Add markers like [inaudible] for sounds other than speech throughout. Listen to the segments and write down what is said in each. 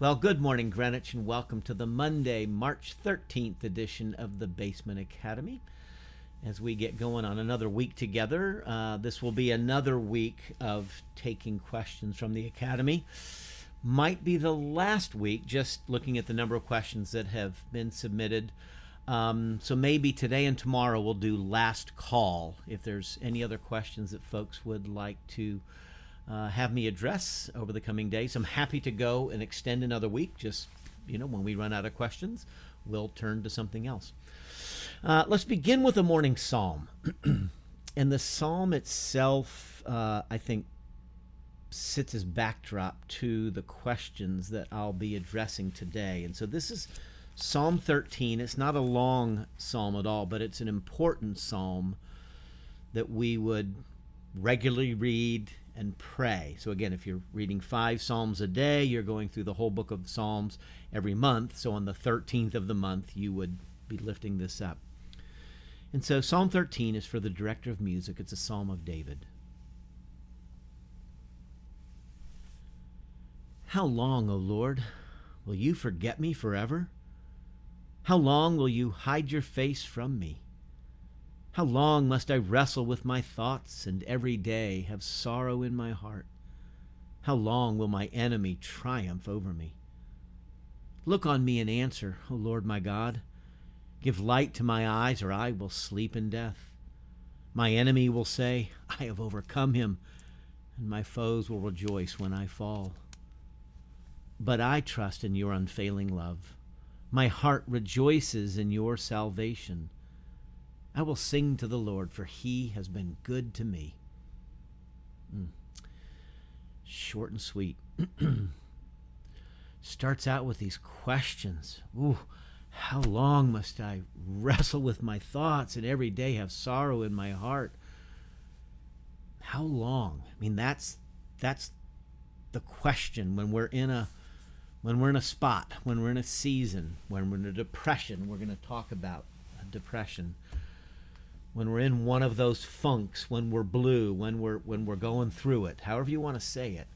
Well, good morning, Greenwich, and welcome to the Monday, March 13th edition of the Basement Academy. As we get going on another week together, uh, this will be another week of taking questions from the Academy. Might be the last week, just looking at the number of questions that have been submitted. Um, so maybe today and tomorrow we'll do last call if there's any other questions that folks would like to uh, have me address over the coming days. I'm happy to go and extend another week. Just you know, when we run out of questions, we'll turn to something else. Uh, let's begin with a morning psalm, [clears throat] and the psalm itself, uh, I think, sits as backdrop to the questions that I'll be addressing today. And so this is Psalm 13. It's not a long psalm at all, but it's an important psalm that we would regularly read and pray. So, again, if you're reading five Psalms a day, you're going through the whole book of Psalms every month. So, on the 13th of the month, you would be lifting this up. And so, Psalm 13 is for the director of music, it's a psalm of David. How long, O Lord, will you forget me forever? How long will you hide your face from me? How long must I wrestle with my thoughts and every day have sorrow in my heart? How long will my enemy triumph over me? Look on me and answer, O Lord my God. Give light to my eyes, or I will sleep in death. My enemy will say, I have overcome him, and my foes will rejoice when I fall. But I trust in your unfailing love. My heart rejoices in your salvation. I will sing to the Lord, for he has been good to me. Mm. Short and sweet. [clears throat] Starts out with these questions. Ooh, how long must I wrestle with my thoughts and every day have sorrow in my heart? How long? I mean, that's that's the question when we're in a when we're in a spot, when we're in a season, when we're in a depression. We're going to talk about depression when we're in one of those funks, when we're blue, when we're when we're going through it, however you want to say it.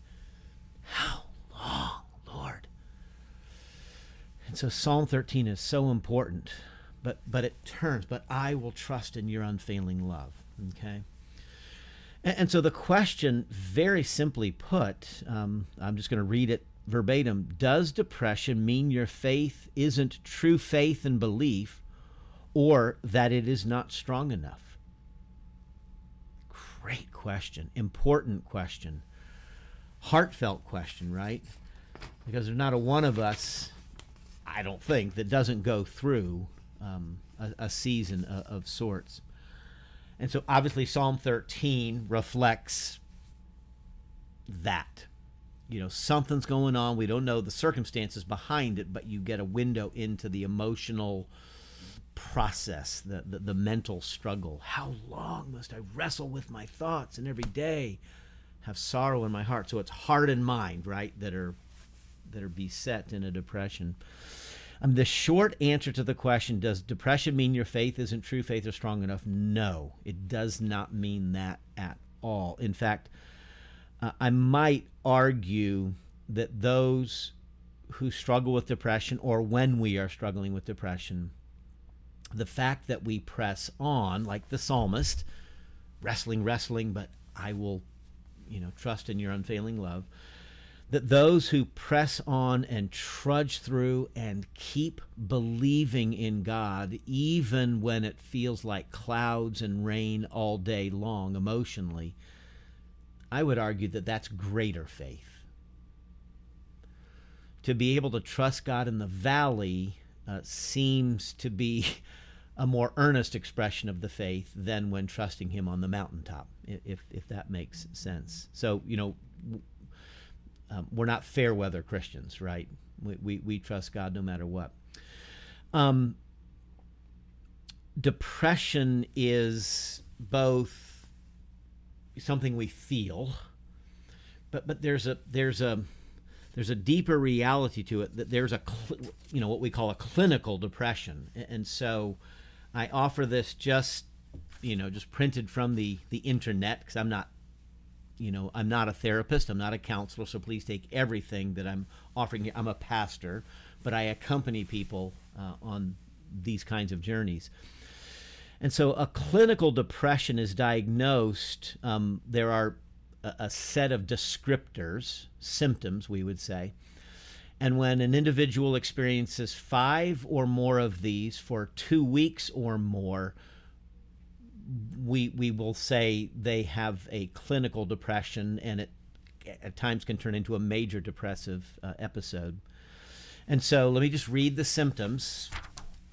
How long, Lord? And so Psalm 13 is so important, but but it turns, but I will trust in your unfailing love. Okay. And, and so the question, very simply put, um, I'm just going to read it verbatim. Does depression mean your faith isn't true faith and belief? Or that it is not strong enough? Great question. Important question. Heartfelt question, right? Because there's not a one of us, I don't think, that doesn't go through um, a, a, season of, of sorts. And so obviously, Psalm 13 reflects that. You know, something's going on. We don't know the circumstances behind it, but you get a window into the emotional process, the, the, the, mental struggle. How long must I wrestle with my thoughts and every day have sorrow in my heart? So it's heart and mind, right, that are that are beset in a depression. Um, the short answer to the question, does depression mean your faith isn't true faith or strong enough? No, it does not mean that at all. In fact, uh, I might argue that those who struggle with depression or when we are struggling with depression the fact that we press on, like the psalmist, wrestling, wrestling, but I will, you know, trust in your unfailing love. That those who press on and trudge through and keep believing in God, even when it feels like clouds and rain all day long emotionally, I would argue that that's greater faith. To be able to trust God in the valley uh, seems to be [laughs] a more earnest expression of the faith than when trusting him on the mountaintop if if that makes sense. So you know um, we're not fair weather christians right? We, we, we trust god no matter what. Um, depression is both something we feel but but there's a there's a there's a deeper reality to it that there's a you know what we call a clinical depression. And so I offer this just, you know, just printed from the the internet because I'm not you know, I'm not a therapist, I'm not a counselor, so please take everything that I'm offering. I'm a pastor, but I accompany people uh, on these kinds of journeys. And so a clinical depression is diagnosed. Um, there are a, a set of descriptors, symptoms, we would say. And when an individual experiences five or more of these for two weeks or more, we we will say they have a clinical depression, and it at times can turn into a major depressive uh, episode. And so, let me just read the symptoms,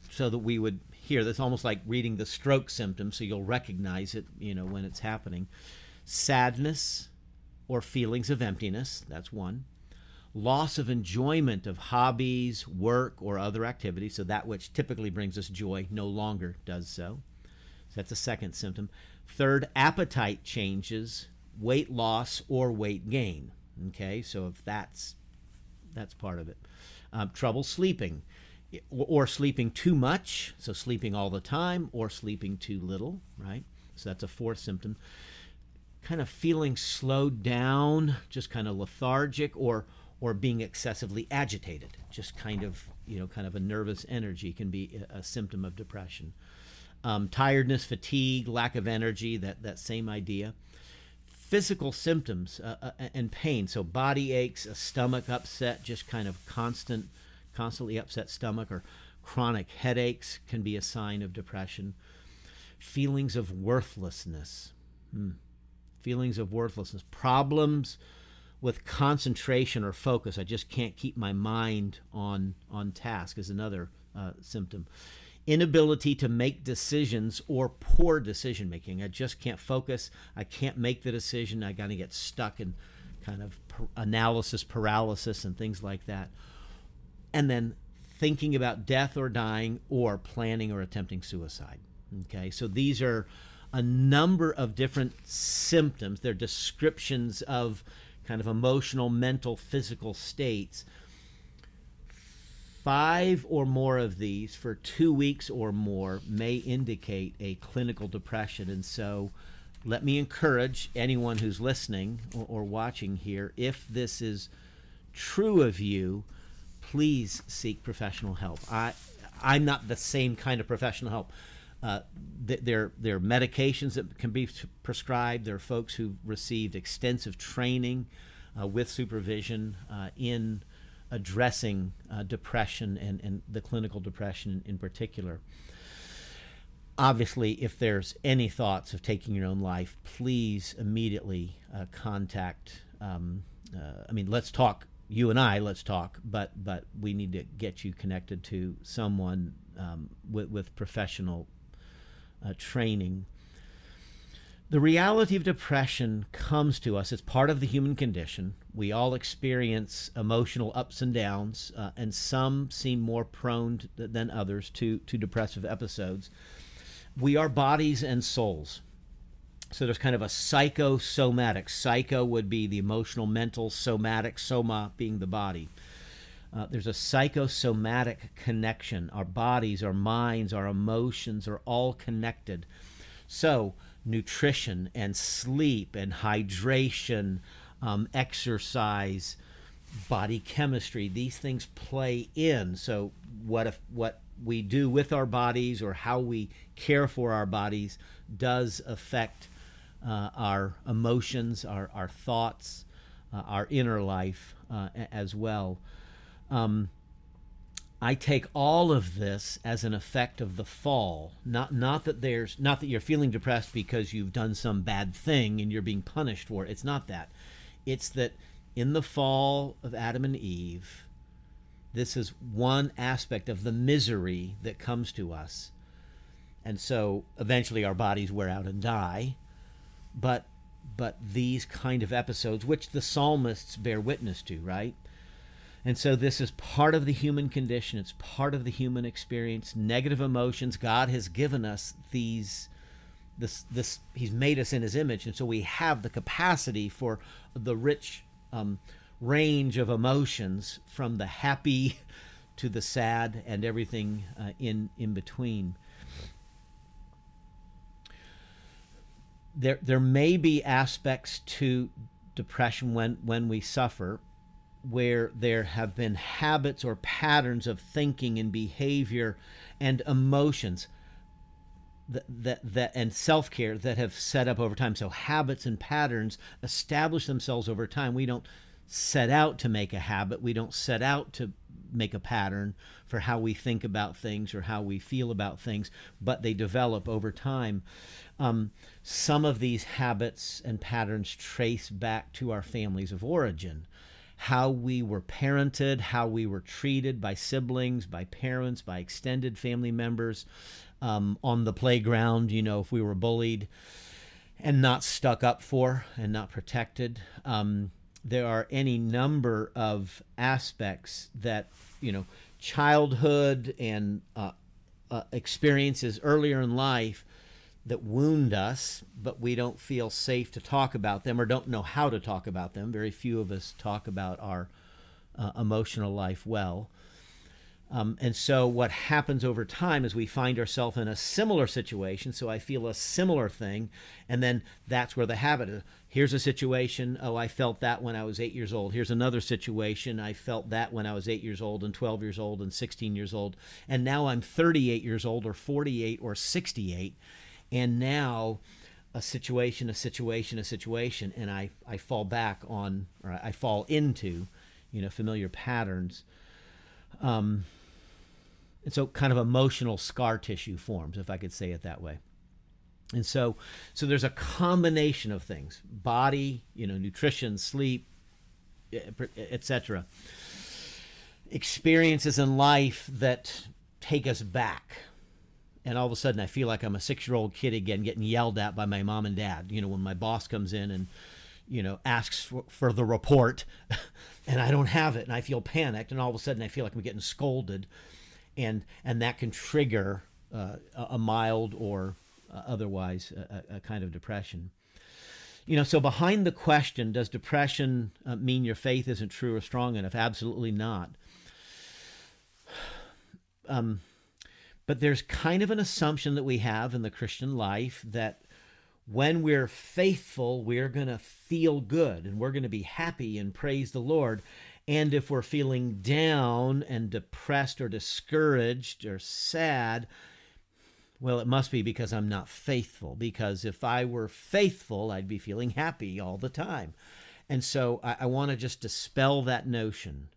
so that we would hear. That's almost like reading the stroke symptoms, so you'll recognize it, you know, when it's happening. Sadness or feelings of emptiness. That's one loss of enjoyment of hobbies, work, or other activities. So that which typically brings us joy no longer does so. So that's a second symptom. Third, appetite changes, weight loss or weight gain. Okay, so if that's that's part of it. Um, trouble sleeping, or sleeping too much, so sleeping all the time, or sleeping too little. Right. So that's a fourth symptom. Kind of feeling slowed down, just kind of lethargic, or or being excessively agitated. Just kind of you know, kind of a nervous energy can be a, symptom of depression um, tiredness, fatigue, lack of energy, that, that same idea. Physical symptoms uh, uh, and pain, so body aches, a stomach upset, just kind of constant, constantly upset stomach, or chronic headaches can be a sign of depression. Feelings of worthlessness, hmm. feelings of worthlessness, problems with concentration or focus. I just can't keep my mind on on task is another uh, symptom inability to make decisions or poor decision making. I just can't focus. I can't make the decision. I got to get stuck in kind of analysis paralysis and things like that. And then thinking about death or dying or planning or attempting suicide. Okay, so these are a number of different symptoms. They're descriptions of kind of emotional, mental, physical states Five or more of these for two weeks or more may indicate a clinical depression. And so let me encourage anyone who's listening or, or watching here if this is true of you, please seek professional help. I, I'm not the same kind of professional help. Uh, th- there, there are medications that can be prescribed. There are folks who've received extensive training uh, with supervision uh, in addressing uh, depression and, and the clinical depression in, particular. Obviously, if there's any thoughts of taking your own life, please immediately uh, contact. Um, uh, I mean, let's talk. You and I, let's talk. But but we need to get you connected to someone um, with, with professional uh, training the reality of depression comes to us. It's part of the human condition. We all experience emotional ups and downs, uh, and some seem more prone than others to, to depressive episodes. We are bodies and souls. So there's kind of a psychosomatic. Psycho would be the emotional, mental, somatic, soma being the body. Uh, there's a psychosomatic connection. Our bodies, our minds, our emotions are all connected. So, nutrition and sleep and hydration, um, exercise, body chemistry. These things play in. So what if what we do with our bodies or how we care for our bodies does affect uh, our emotions, our our thoughts, uh, our inner life uh, as well. Um, I take all of this as an effect of the fall. Not not that there's not that you're feeling depressed because you've done some bad thing and you're being punished for it. It's not that. It's that in the fall of Adam and Eve, this is one aspect of the misery that comes to us. And so eventually our bodies wear out and die. But but these kind of episodes, which the psalmists bear witness to, right? And so this is part of the human condition. It's part of the human experience. Negative emotions. God has given us these this this he's made us in his image and so we have the capacity for the rich um, range of emotions from the happy [laughs] to the sad and everything uh, in in between there there may be aspects to depression when when we suffer where there have been habits or patterns of thinking and behavior and emotions that, that, that and self-care that have set up over time. So habits and patterns establish themselves over time. We don't set out to make a habit. We don't set out to make a pattern for how we think about things or how we feel about things but they develop over time. Um, some of these habits and patterns trace back to our families of origin how we were parented, how we were treated by siblings, by parents, by extended family members um, on the playground, you know, if we were bullied and not stuck up for and not protected. Um, there are any number of aspects that, you know, childhood and uh, uh, experiences earlier in life that wound us, but we don't feel safe to talk about them or don't know how to talk about them. Very few of us talk about our uh, emotional life well. Um, and so, what happens over time is we find ourselves in a similar situation. So, I feel a similar thing. And then that's where the habit is. Here's a situation. Oh, I felt that when I was eight years old. Here's another situation. I felt that when I was eight years old, and 12 years old, and 16 years old. And now I'm 38 years old, or 48, or 68 and now a situation, a situation, a situation, and I, I fall back on, or I fall into, you know, familiar patterns. Um, and so kind of emotional scar tissue forms, if I could say it that way. And so, so there's a combination of things: body, you know, nutrition, sleep, etc. Experiences in life that take us back and all of a sudden I feel like I'm a six year old kid again getting yelled at by my mom and dad. You know, when my boss comes in and, you know, asks for, for the report [laughs] and I don't have it and I feel panicked and all of a sudden I feel like I'm getting scolded and and that can trigger uh, a mild or uh, otherwise a, a, kind of depression. You know, so behind the question, does depression uh, mean your faith isn't true or strong enough? Absolutely not. [sighs] Um, but there's kind of an assumption that we have in the Christian life that when we're faithful, we're going to feel good and we're going to be happy and praise the Lord. And if we're feeling down and depressed or discouraged or sad, well, it must be because I'm not faithful. Because if I were faithful, I'd be feeling happy all the time. And so I, I want to just dispel that notion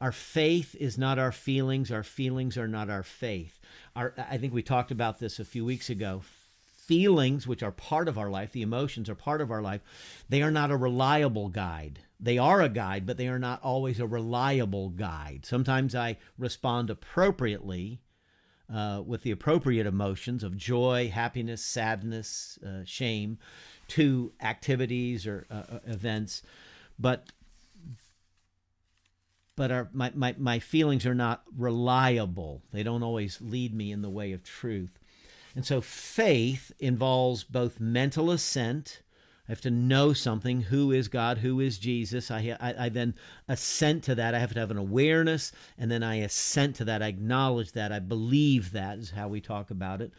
our faith is not our feelings. Our feelings are not our faith. Our, I think we talked about this a few weeks ago. Feelings, which are part of our life, the emotions are part of our life, they are not a reliable guide. They are a guide, but they are not always a reliable guide. Sometimes I respond appropriately uh, with the appropriate emotions of joy, happiness, sadness, uh, shame to activities or uh, uh events. But but our, my, my, my feelings are not reliable. They don't always lead me in the way of truth. And so faith involves both mental assent. I have to know something. Who is God? Who is Jesus? I, I, I, then assent to that. I have to have an awareness, and then I assent to that. I acknowledge that. I believe that is how we talk about it.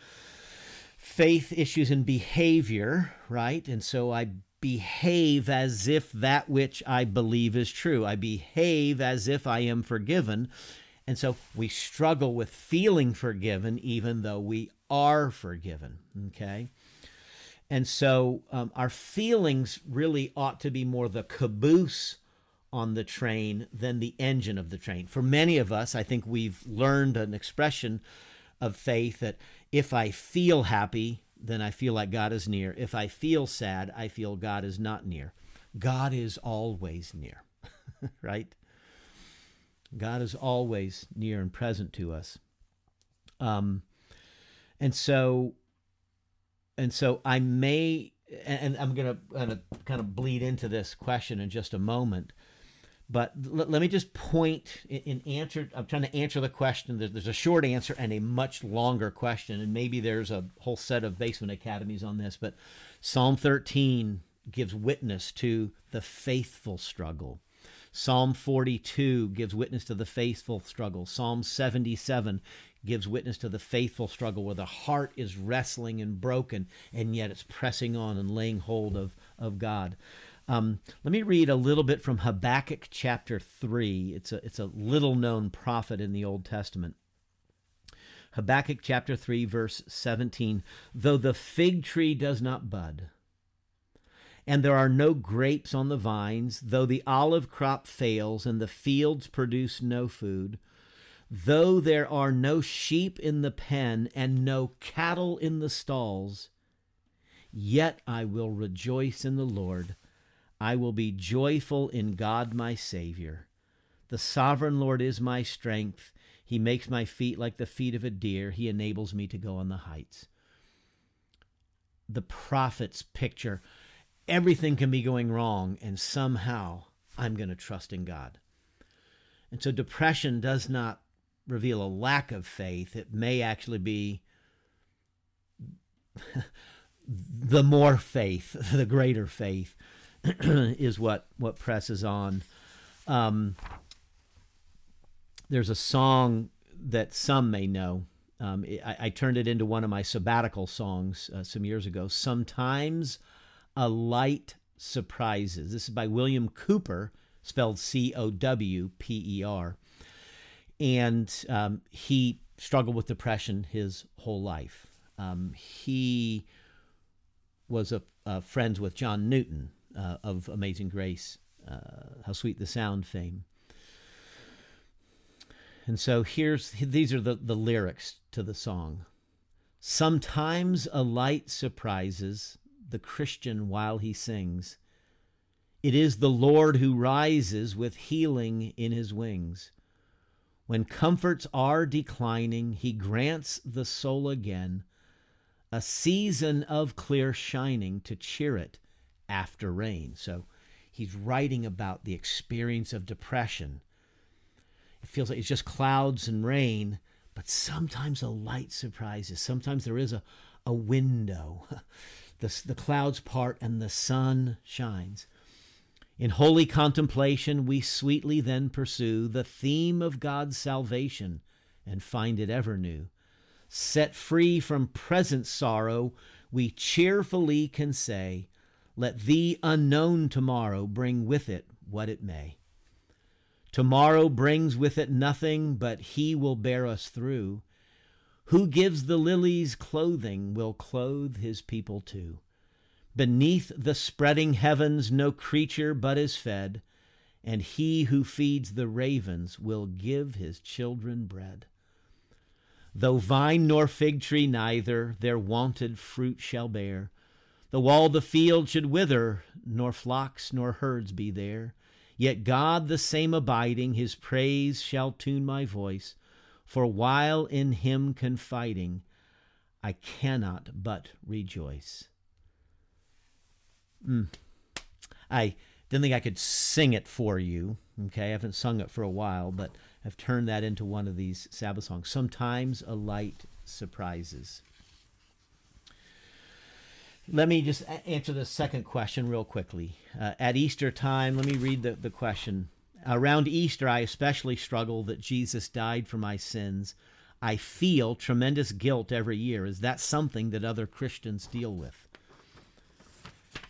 Faith issues in behavior, right? And so I behave as if that which I believe is true. I behave as if I am forgiven. And so we struggle with feeling forgiven, even though we are forgiven. Okay. And so um, our feelings really ought to be more the caboose on the train than the engine of the train. For many of us, I think we've learned an expression of faith that if I feel happy, then I feel like God is near. If I feel sad, I feel God is not near. God is always near, [laughs] right? God is always near and present to us. Um, and so, and so I may, and I'm gonna, gonna kind of bleed into this question in just a moment. But l- let me just point in, in, answer. I'm trying to answer the question. There's, there's, a short answer and a much longer question, and maybe there's a whole set of basement academies on this. But Psalm 13 gives witness to the faithful struggle. Psalm 42 gives witness to the faithful struggle. Psalm 77 gives witness to the faithful struggle where the heart is wrestling and broken, and yet it's pressing on and laying hold of, of God. Um, let me read a little bit from Habakkuk chapter 3. It's a, it's a little known prophet in the Old Testament. Habakkuk chapter 3, verse 17. Though the fig tree does not bud, and there are no grapes on the vines, though the olive crop fails and the fields produce no food, though there are no sheep in the pen and no cattle in the stalls, yet I will rejoice in the Lord. I will be joyful in God my Savior. The sovereign Lord is my strength. He makes my feet like the feet of a deer. He enables me to go on the heights. The prophet's picture everything can be going wrong, and somehow I'm going to trust in God. And so depression does not reveal a lack of faith, it may actually be [laughs] the more faith, [laughs] the greater faith, [clears throat] is what, what presses on. Um, there's a song that some may know. Um, I, I, turned it into one of my sabbatical songs uh, some years ago. Sometimes a light surprises. This is by William Cowper, spelled C O W P E R. And um, he struggled with depression his whole life. Um, he was a, a friends with John Newton uh, of Amazing Grace, uh, How Sweet the Sound fame. And so here's these are the, the lyrics to the song. Sometimes a light surprises the Christian while he sings. It is the Lord who rises with healing in his wings. When comforts are declining, he grants the soul again a season of clear shining to cheer it after rain. So he's writing about the experience of depression. It feels like it's just clouds and rain, but sometimes a light surprises. Sometimes there is a, a window. [laughs] the, the clouds part and the sun shines. In holy contemplation, we sweetly then pursue the theme of God's salvation and find it ever new. Set free from present sorrow, we cheerfully can say, Let the unknown tomorrow bring with it what it may. Tomorrow brings with it nothing, but He will bear us through. Who gives the lilies clothing will clothe his people too. Beneath the spreading heavens no creature but is fed, and he who feeds the ravens will give his children bread. Though vine nor fig tree neither their wonted fruit shall bear, though all the field should wither, nor flocks nor herds be there, yet God the same abiding, his praise shall tune my voice for while in him confiding, I cannot but rejoice. Mm. I didn't think I could sing it for you. Okay, I haven't sung it for a while, but I've turned that into one of these Sabbath songs. Sometimes a light surprises. Let me just answer the second question real quickly. Uh, at Easter time, let me read the, the question Around Easter, I especially struggle that Jesus died for my sins. I feel tremendous guilt every year. Is that something that other Christians deal with?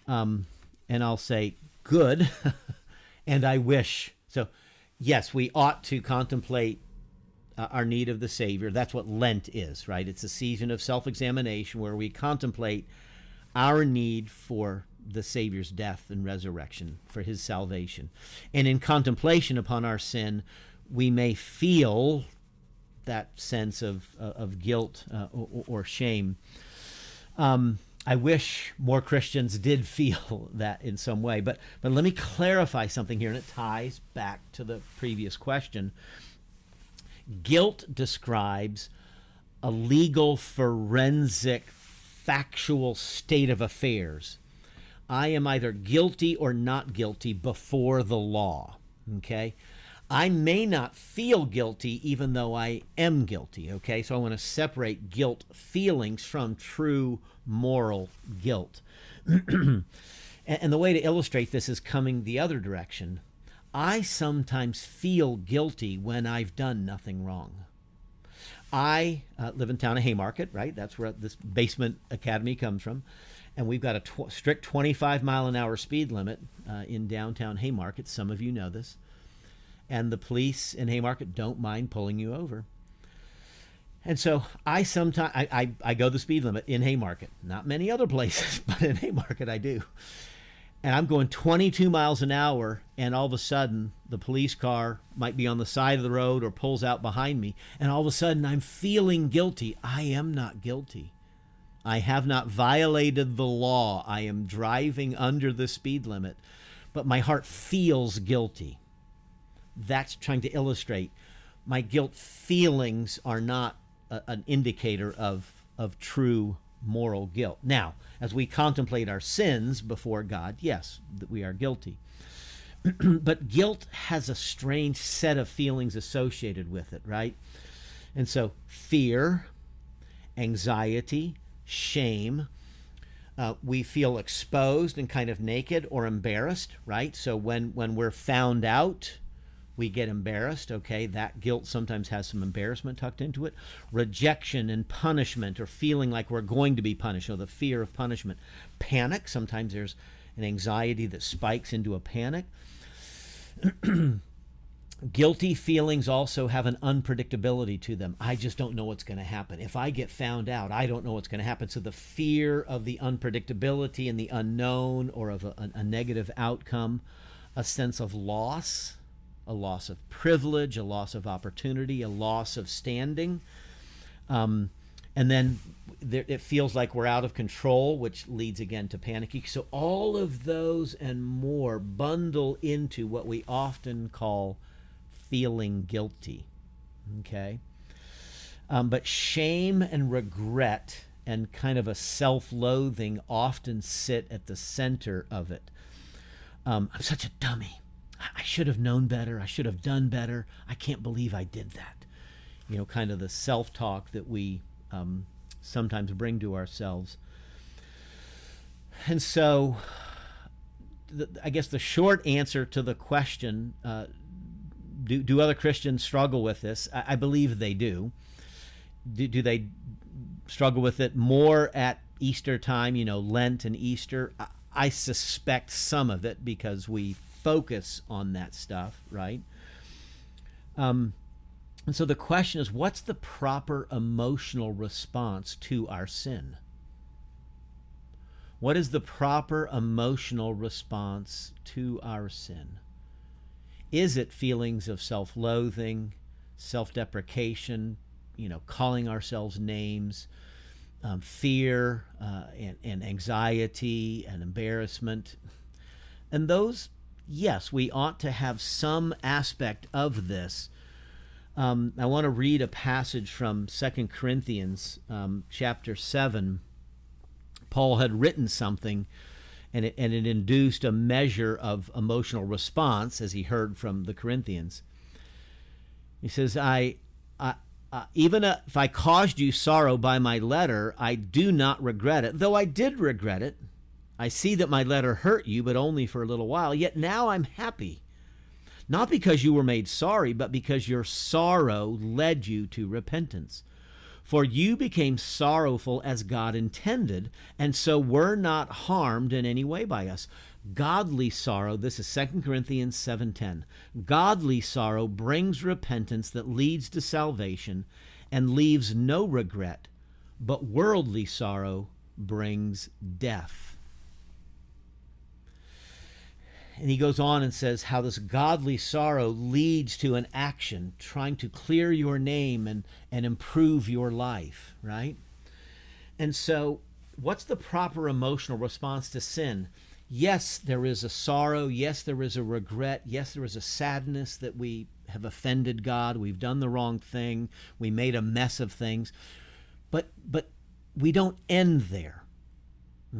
Um, and I'll say, good. [laughs] and I wish. So, yes, we ought to contemplate uh, our need of the Savior. That's what Lent is, right? It's a season of self examination where we contemplate our need for the Savior's death and resurrection, for his salvation. And in contemplation upon our sin, we may feel that sense of, uh, of guilt uh, or, or, shame. Um, I wish more Christians did feel [laughs] that in some way. But, but let me clarify something here, and it ties back to the previous question. Guilt describes a legal, forensic, factual state of affairs I am either guilty or not guilty before the law. Okay? I may not feel guilty even though I am guilty. Okay? So I want to separate guilt feelings from true moral guilt. [clears throat] and, the way to illustrate this is coming the other direction. I sometimes feel guilty when I've done nothing wrong. I uh, live in town of Haymarket, right? That's where this basement academy comes from. And we've got a tw- strict 25 mile an hour speed limit uh, in downtown Haymarket. Some of you know this. And the police in Haymarket don't mind pulling you over. And so I sometimes I, I, I go the speed limit in Haymarket. Not many other places, [laughs] but in Haymarket I do. And I'm going 22 miles an hour, and all of a sudden the police car might be on the side of the road or pulls out behind me, and all of a sudden I'm feeling guilty. I am not guilty. I have not violated the law. I am driving under the speed limit, but my heart feels guilty. That's trying to illustrate my guilt feelings are not a, an indicator of of true moral guilt. Now, as we contemplate our sins before God, yes, we are guilty. [clears throat] but guilt has a strange set of feelings associated with it, right? And so fear, anxiety, shame, uh, we feel exposed and kind of naked or embarrassed, right? So when when we're found out, we get embarrassed. Okay, that guilt sometimes has some embarrassment tucked into it. Rejection and punishment, or feeling like we're going to be punished, or the fear of punishment. Panic, sometimes there's an anxiety that spikes into a panic. [clears throat] Guilty feelings also have an unpredictability to them. I just don't know what's going to happen. If I get found out, I don't know what's going to happen. So the fear of the unpredictability and the unknown or of a, a negative outcome, a sense of loss, a loss of privilege, a loss of opportunity, a loss of standing. Um, and then there, it feels like we're out of control, which leads again to panicky. So all of those and more bundle into what we often call feeling guilty. Okay? Um, but shame and regret and kind of a self loathing often sit at the center of it. Um, I'm such a dummy. I should have known better. I should have done better. I can't believe I did that. You know, kind of the self talk that we um, sometimes bring to ourselves. And so, the, I guess the short answer to the question uh, do, do other Christians struggle with this? I, I believe they do. do. Do they struggle with it more at Easter time, you know, Lent and Easter? I, I suspect some of it because we focus on that stuff, right? Um, and so the question is what's the proper emotional response to our sin? What is the proper emotional response to our sin? Is it feelings of self loathing, self deprecation, you know, calling ourselves names, um, fear, uh, and, and anxiety and embarrassment? And those yes, we ought to have some aspect of this. Um, I want to read a passage from Second Corinthians um, chapter 7. Paul had written something, and it, and it induced a measure of emotional response as he heard from the Corinthians. He says, I, I, uh, even if I caused you sorrow by my letter, I do not regret it, though I did regret it I see that my letter hurt you, but only for a little while. Yet now I'm happy. Not because you were made sorry, but because your sorrow led you to repentance. For you became sorrowful as God intended, and so were not harmed in any way by us. Godly sorrow, this is 2 Corinthians 7:10. Godly sorrow brings repentance that leads to salvation and leaves no regret, but worldly sorrow brings death. And he goes on and says how this godly sorrow leads to an action trying to clear your name and, and improve your life, right? And so, what's the proper emotional response to sin? Yes, there is a sorrow. Yes, there is a regret. Yes, there is a sadness that we have offended God. We've done the wrong thing. We made a mess of things. But but we don't end there.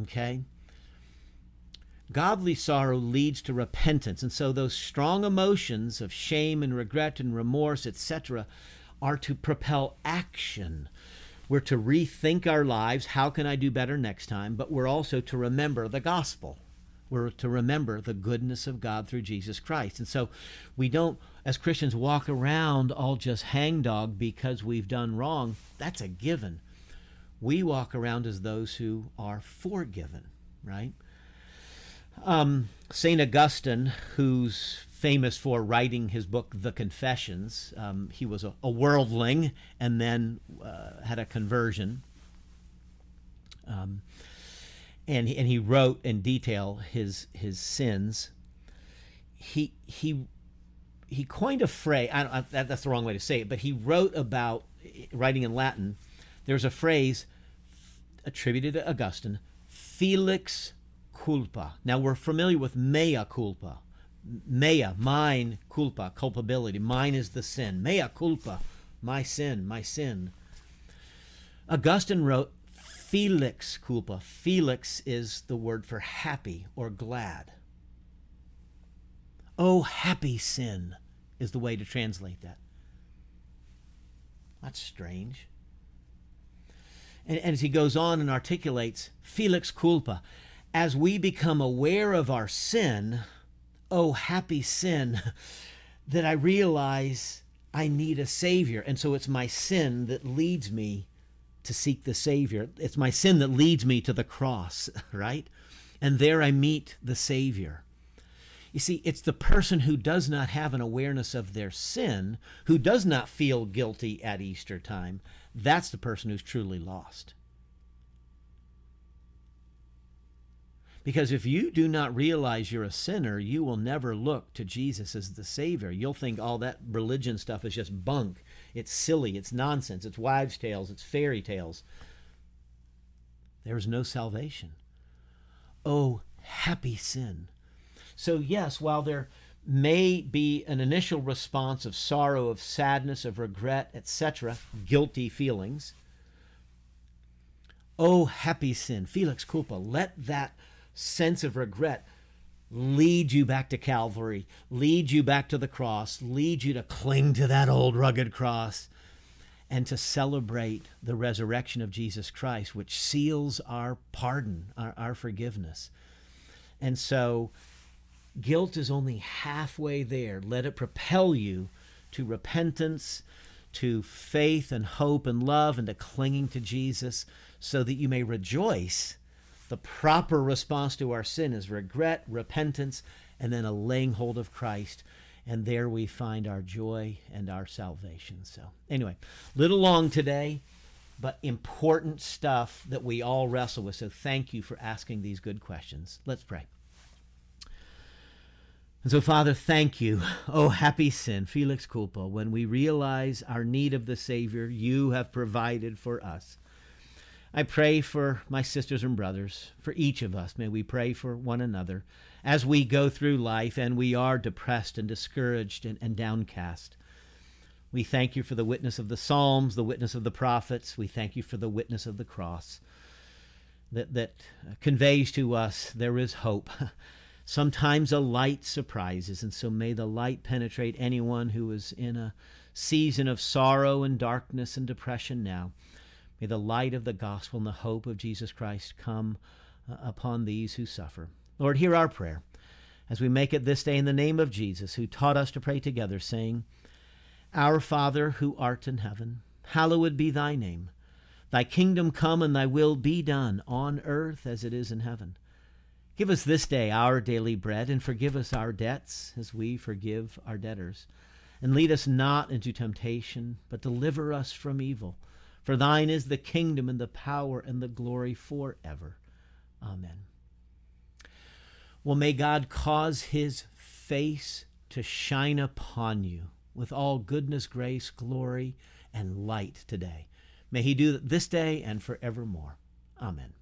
Okay? Godly sorrow leads to repentance. And so those strong emotions of shame and regret and remorse, etc., are to propel action. We're to rethink our lives. How can I do better next time? But we're also to remember the gospel. We're to remember the goodness of God through Jesus Christ. And so we don't as Christians walk around all just hangdog because we've done wrong, that's a given. We walk around as those who are forgiven, right? Um, St. Augustine, who's famous for writing his book, The Confessions, um, he was a, a, worldling and then uh, had a conversion. Um, and, he, and he wrote in detail his, his sins. He, he he coined a phrase. I, that, that's the wrong way to say it, but he wrote about writing in Latin. There's a phrase attributed to Augustine, "Felix culpa." Now we're familiar with mea culpa. Mea, mine, culpa, culpability. Mine is the sin. Mea culpa, my sin, my sin. Augustine wrote Felix culpa. Felix is the word for happy or glad. Oh, happy sin is the way to translate that. That's strange. And, and, as he goes on and articulates, Felix culpa, as we become aware of our sin, oh, happy sin, [laughs] that I realize I need a Savior. And so it's my sin that leads me to seek the Savior. It's my sin that leads me to the cross, [laughs] right? And there I meet the Savior. You see, it's the person who does not have an awareness of their sin, who does not feel guilty at Easter time. That's the person who's truly lost. Because if you do not realize you're a sinner, you will never look to Jesus as the Savior. You'll think all that religion stuff is just bunk. It's silly. It's nonsense. It's wives' tales. It's fairy tales. There is no salvation. Oh, happy sin so, yes, while there may be an initial response of sorrow, of sadness, of regret, etc., guilty feelings, oh, happy sin, Felix culpa, let that sense of regret lead you back to Calvary, lead you back to the cross, lead you to cling to that old rugged cross and to celebrate the resurrection of Jesus Christ, which seals our pardon, our, our forgiveness. And so guilt is only halfway there. Let it propel you to repentance, to faith and hope and love, and to clinging to Jesus so that you may rejoice. The proper response to our sin is regret, repentance, and then a laying hold of Christ. And there we find our joy and our salvation. So, anyway, little long today, but important stuff that we all wrestle with. So, thank you for asking these good questions. Let's pray. And so, Father, thank you. Oh, happy sin, Felix culpa, when we realize our need of the Savior you have provided for us. I pray for my sisters and brothers, for each of us. May we pray for one another as we go through life and we are depressed and discouraged and, and downcast. We thank you for the witness of the Psalms, the witness of the prophets. We thank you for the witness of the cross that, that conveys to us there is hope. [laughs] Sometimes a light surprises, and so may the light penetrate anyone who is in a season of sorrow and darkness and depression now. May the light of the gospel and the hope of Jesus Christ come uh, upon these who suffer. Lord, hear our prayer as we make it this day in the name of Jesus, who taught us to pray together, saying, Our Father who art in heaven, hallowed be thy name. Thy kingdom come and thy will be done on earth as it is in heaven. Give us this day our daily bread, and forgive us our debts as we forgive our debtors. And lead us not into temptation, but deliver us from evil. For thine is the kingdom, and the power, and the glory forever. Amen. Well, may God cause his face to shine upon you with all goodness, grace, glory, and light today. May he do this day and forevermore. Amen.